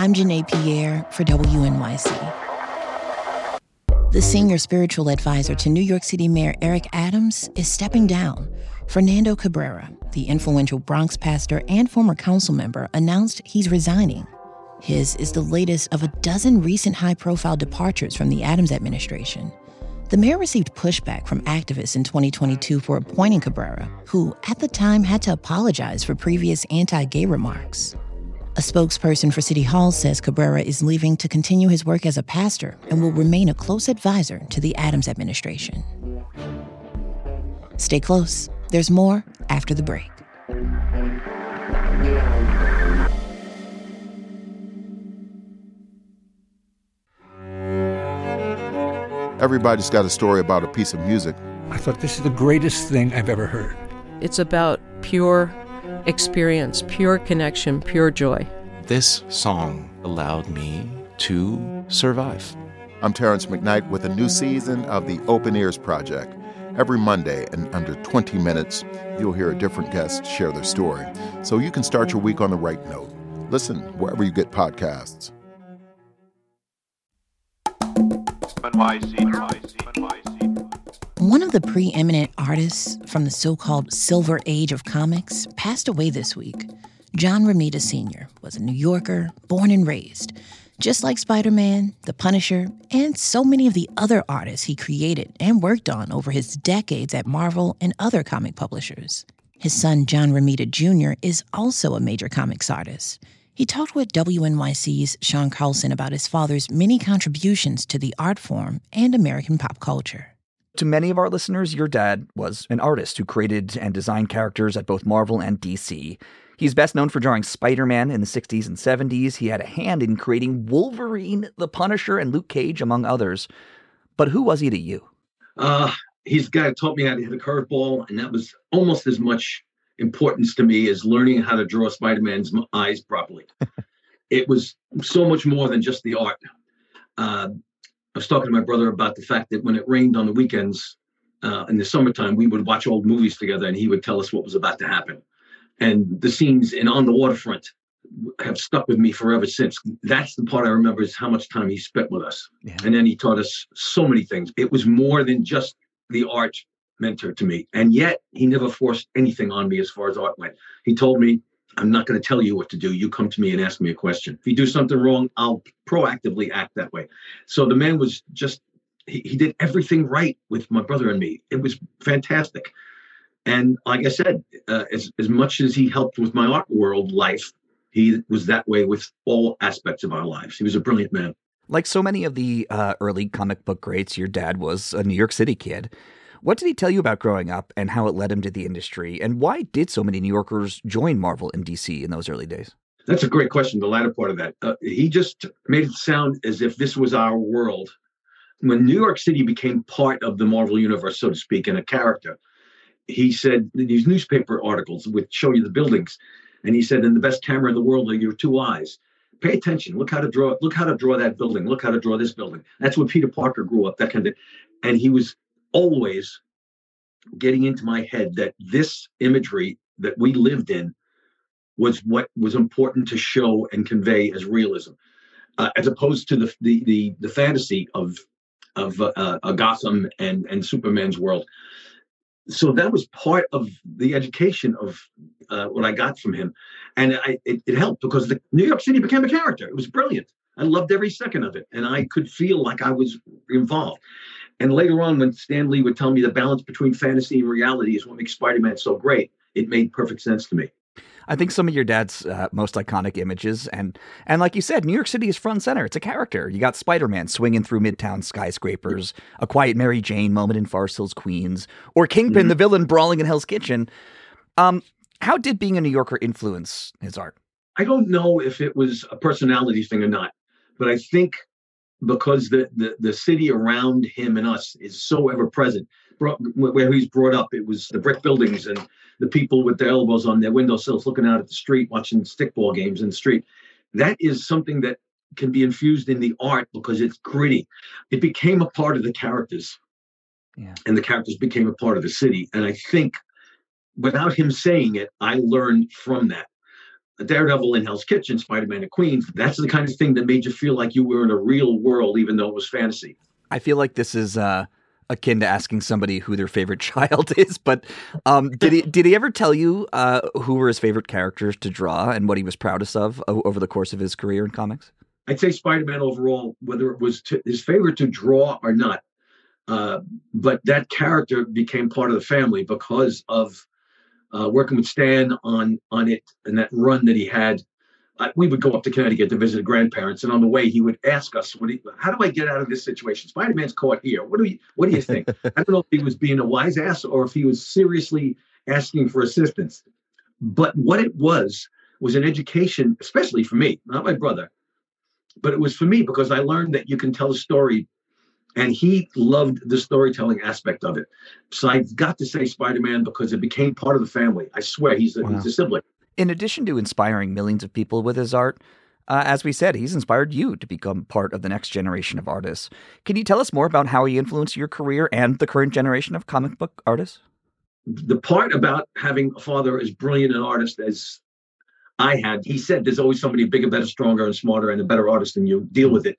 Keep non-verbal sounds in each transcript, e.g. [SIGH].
I'm Janae Pierre for WNYC. The senior spiritual advisor to New York City Mayor Eric Adams is stepping down. Fernando Cabrera, the influential Bronx pastor and former council member, announced he's resigning. His is the latest of a dozen recent high profile departures from the Adams administration. The mayor received pushback from activists in 2022 for appointing Cabrera, who at the time had to apologize for previous anti gay remarks. A spokesperson for City Hall says Cabrera is leaving to continue his work as a pastor and will remain a close advisor to the Adams administration. Stay close. There's more after the break. Everybody's got a story about a piece of music. I thought this is the greatest thing I've ever heard. It's about pure experience, pure connection, pure joy. This song allowed me to survive. I'm Terrence McKnight with a new season of the Open Ears Project. Every Monday, in under 20 minutes, you'll hear a different guest share their story. So you can start your week on the right note. Listen wherever you get podcasts. One of the preeminent artists from the so called Silver Age of comics passed away this week. John Romita Sr. was a New Yorker, born and raised. Just like Spider Man, The Punisher, and so many of the other artists he created and worked on over his decades at Marvel and other comic publishers. His son, John Romita Jr., is also a major comics artist. He talked with WNYC's Sean Carlson about his father's many contributions to the art form and American pop culture. To many of our listeners, your dad was an artist who created and designed characters at both Marvel and DC. He's best known for drawing Spider Man in the 60s and 70s. He had a hand in creating Wolverine, The Punisher, and Luke Cage, among others. But who was he to you? Uh, he's the guy who taught me how to hit a curveball, and that was almost as much importance to me as learning how to draw Spider-Man's eyes properly. [LAUGHS] it was so much more than just the art. Uh, I was talking to my brother about the fact that when it rained on the weekends uh, in the summertime, we would watch old movies together, and he would tell us what was about to happen. And the scenes in On the Waterfront have stuck with me forever since. That's the part I remember is how much time he spent with us. Yeah. And then he taught us so many things. It was more than just the art mentor to me. And yet he never forced anything on me as far as art went. He told me, I'm not going to tell you what to do. You come to me and ask me a question. If you do something wrong, I'll proactively act that way. So the man was just, he, he did everything right with my brother and me. It was fantastic. And like I said, uh, as, as much as he helped with my art world life, he was that way with all aspects of our lives. He was a brilliant man. Like so many of the uh, early comic book greats, your dad was a New York City kid. What did he tell you about growing up and how it led him to the industry? And why did so many New Yorkers join Marvel and DC in those early days? That's a great question, the latter part of that. Uh, he just made it sound as if this was our world. When New York City became part of the Marvel universe, so to speak, and a character, he said these newspaper articles would show you the buildings. And he said, and the best camera in the world are your two eyes. Pay attention. Look how to draw. Look how to draw that building. Look how to draw this building. That's when Peter Parker grew up. That kind of, and he was always getting into my head that this imagery that we lived in was what was important to show and convey as realism, uh, as opposed to the the the, the fantasy of of uh, uh, Gotham and and Superman's world. So that was part of the education of uh, what I got from him, and I, it, it helped because the New York City became a character. It was brilliant. I loved every second of it, and I could feel like I was involved. And later on, when Stan Lee would tell me the balance between fantasy and reality is what makes Spider-Man so great, it made perfect sense to me. I think some of your dad's uh, most iconic images, and and like you said, New York City is front center. It's a character. You got Spider Man swinging through Midtown skyscrapers, a quiet Mary Jane moment in Forest Hills, Queens, or Kingpin, Mhm. the villain, brawling in Hell's Kitchen. Um, how did being a New Yorker influence his art? I don't know if it was a personality thing or not, but I think because the the, the city around him and us is so ever present, where he's brought up, it was the brick buildings and the people with their elbows on their windowsills looking out at the street, watching stickball games in the street. That is something that can be infused in the art because it's gritty. It became a part of the characters. Yeah. And the characters became a part of the city. And I think without him saying it, I learned from that. Daredevil in Hell's Kitchen, Spider-Man at Queens, that's the kind of thing that made you feel like you were in a real world, even though it was fantasy. I feel like this is uh, akin to asking somebody who their favorite [LAUGHS] child is. But um, did he [LAUGHS] did he ever tell you uh, who were his favorite characters to draw and what he was proudest of over the course of his career in comics? I'd say Spider-Man overall, whether it was to, his favorite to draw or not, uh, but that character became part of the family because of uh, working with Stan on on it and that run that he had. Uh, we would go up to Connecticut to visit grandparents, and on the way he would ask us, "What? Do you, how do I get out of this situation? Spider-Man's caught here. What do you What do you think?" [LAUGHS] I don't know if he was being a wise ass or if he was seriously asking for assistance. But what it was was an education, especially for me, not my brother, but it was for me because I learned that you can tell a story, and he loved the storytelling aspect of it. So I got to say Spider-Man because it became part of the family. I swear, he's a, he's a sibling. In addition to inspiring millions of people with his art, uh, as we said, he's inspired you to become part of the next generation of artists. Can you tell us more about how he influenced your career and the current generation of comic book artists? the part about having a father as brilliant an artist as I had, he said there's always somebody bigger, better, stronger, and smarter, and a better artist than you. Deal with it.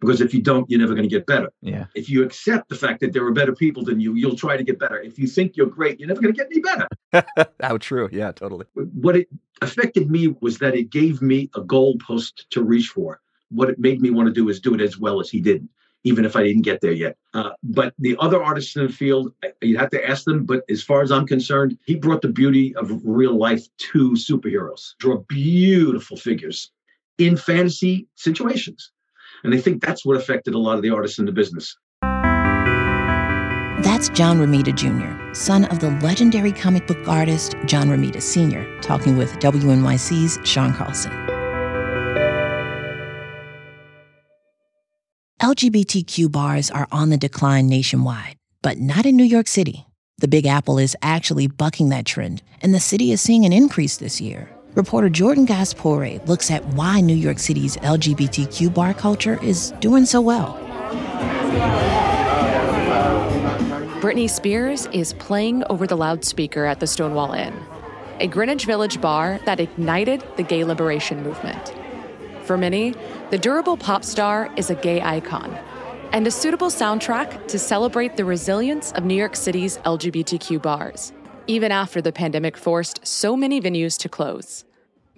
Because if you don't, you're never going to get better. Yeah. If you accept the fact that there are better people than you, you'll try to get better. If you think you're great, you're never going to get any better. [LAUGHS] How true. Yeah, totally. What it affected me was that it gave me a goalpost to reach for. What it made me want to do is do it as well as he did, even if I didn't get there yet. Uh, but the other artists in the field, you'd have to ask them. But as far as I'm concerned, he brought the beauty of real life to superheroes. Draw beautiful figures in fantasy situations. And I think that's what affected a lot of the artists in the business. That's John Romita Jr., son of the legendary comic book artist John Romita Sr., talking with WNYC's Sean Carlson. LGBTQ bars are on the decline nationwide, but not in New York City. The Big Apple is actually bucking that trend, and the city is seeing an increase this year. Reporter Jordan Gass-Pooré looks at why New York City's LGBTQ bar culture is doing so well. Britney Spears is playing over the loudspeaker at the Stonewall Inn, a Greenwich Village bar that ignited the gay liberation movement. For many, the durable pop star is a gay icon and a suitable soundtrack to celebrate the resilience of New York City's LGBTQ bars, even after the pandemic forced so many venues to close.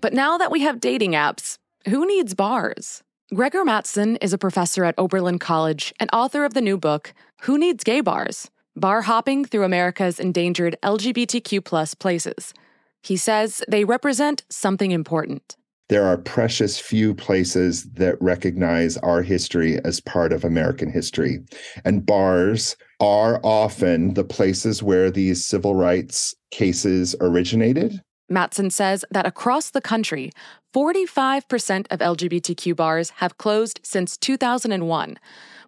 But now that we have dating apps, who needs bars? Greggor Mattson is a professor at Oberlin College and author of the new book, Who Needs Gay Bars? Bar Hopping Through America's Endangered LGBTQ Places. He says they represent something important. There are precious few places that recognize our history as part of American history. And bars are often the places where these civil rights cases originated. Mattson says that across the country, 45% of LGBTQ bars have closed since 2001,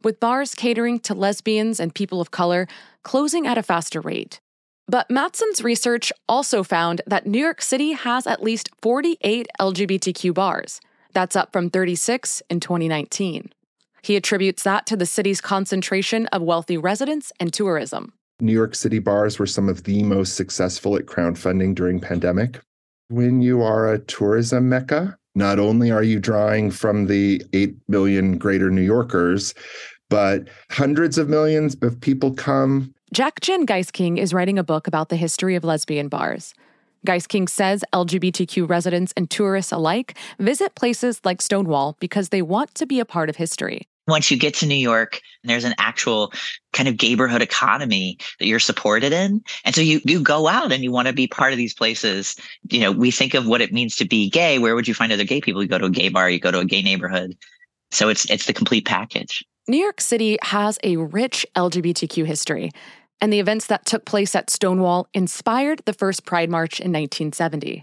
with bars catering to lesbians and people of color closing at a faster rate. But Mattson's research also found that New York City has at least 48 LGBTQ bars. That's up from 36 in 2019. He attributes that to the city's concentration of wealthy residents and tourism. New York City bars were some of the most successful at crowdfunding during pandemic. When you are a tourism mecca, not only are you drawing from the 8 million greater New Yorkers, but hundreds of millions of people come Jack Jen Gieseking is writing a book about the history of lesbian bars. Gieseking says LGBTQ residents and tourists alike visit places like Stonewall because they want to be a part of history. Once you get to New York, there's an actual kind of neighborhood economy that you're supported in. And so you you go out and you want to be part of these places. You know, we think of what it means to be gay. Where would you find other gay people? You go to a gay bar, you go to a gay neighborhood. So it's it's the complete package. New York City has a rich LGBTQ history, and the events that took place at Stonewall inspired the first Pride March in 1970.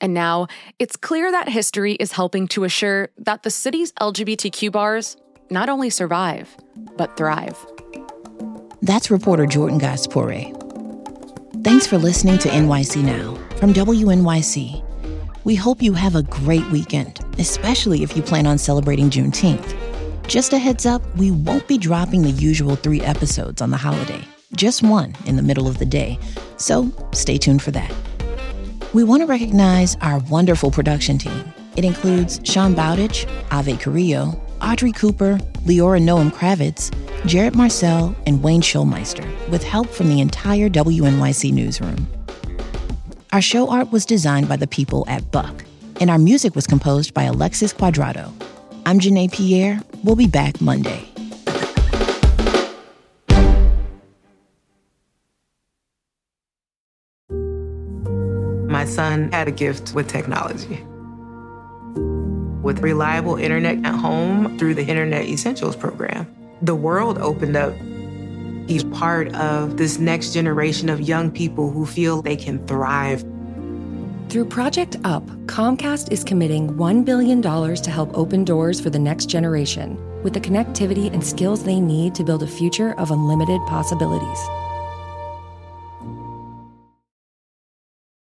And now it's clear that history is helping to assure that the city's LGBTQ bars not only survive, but thrive. That's reporter Jordan Gass-Pooré. Thanks for listening to NYC Now from WNYC. We hope you have a great weekend, especially if you plan on celebrating Juneteenth. Just a heads up, we won't be dropping the usual three episodes on the holiday, just one in the middle of the day, so stay tuned for that. We want to recognize our wonderful production team. It includes Sean Bowditch, Ave Carrillo, Audrey Cooper, Leora Noam Kravitz, Jarrett Marcel, and Wayne Schulmeister, with help from the entire WNYC newsroom. Our show art was designed by the people at Buck, and our music was composed by Alexis Cuadrado. I'm Janae Pierre. We'll be back Monday. My son had a gift with technology. With reliable internet at home through the Internet Essentials program, the world opened up. He's part of this next generation of young people who feel they can thrive. Through Project UP, Comcast is committing $1 billion to help open doors for the next generation with the connectivity and skills they need to build a future of unlimited possibilities.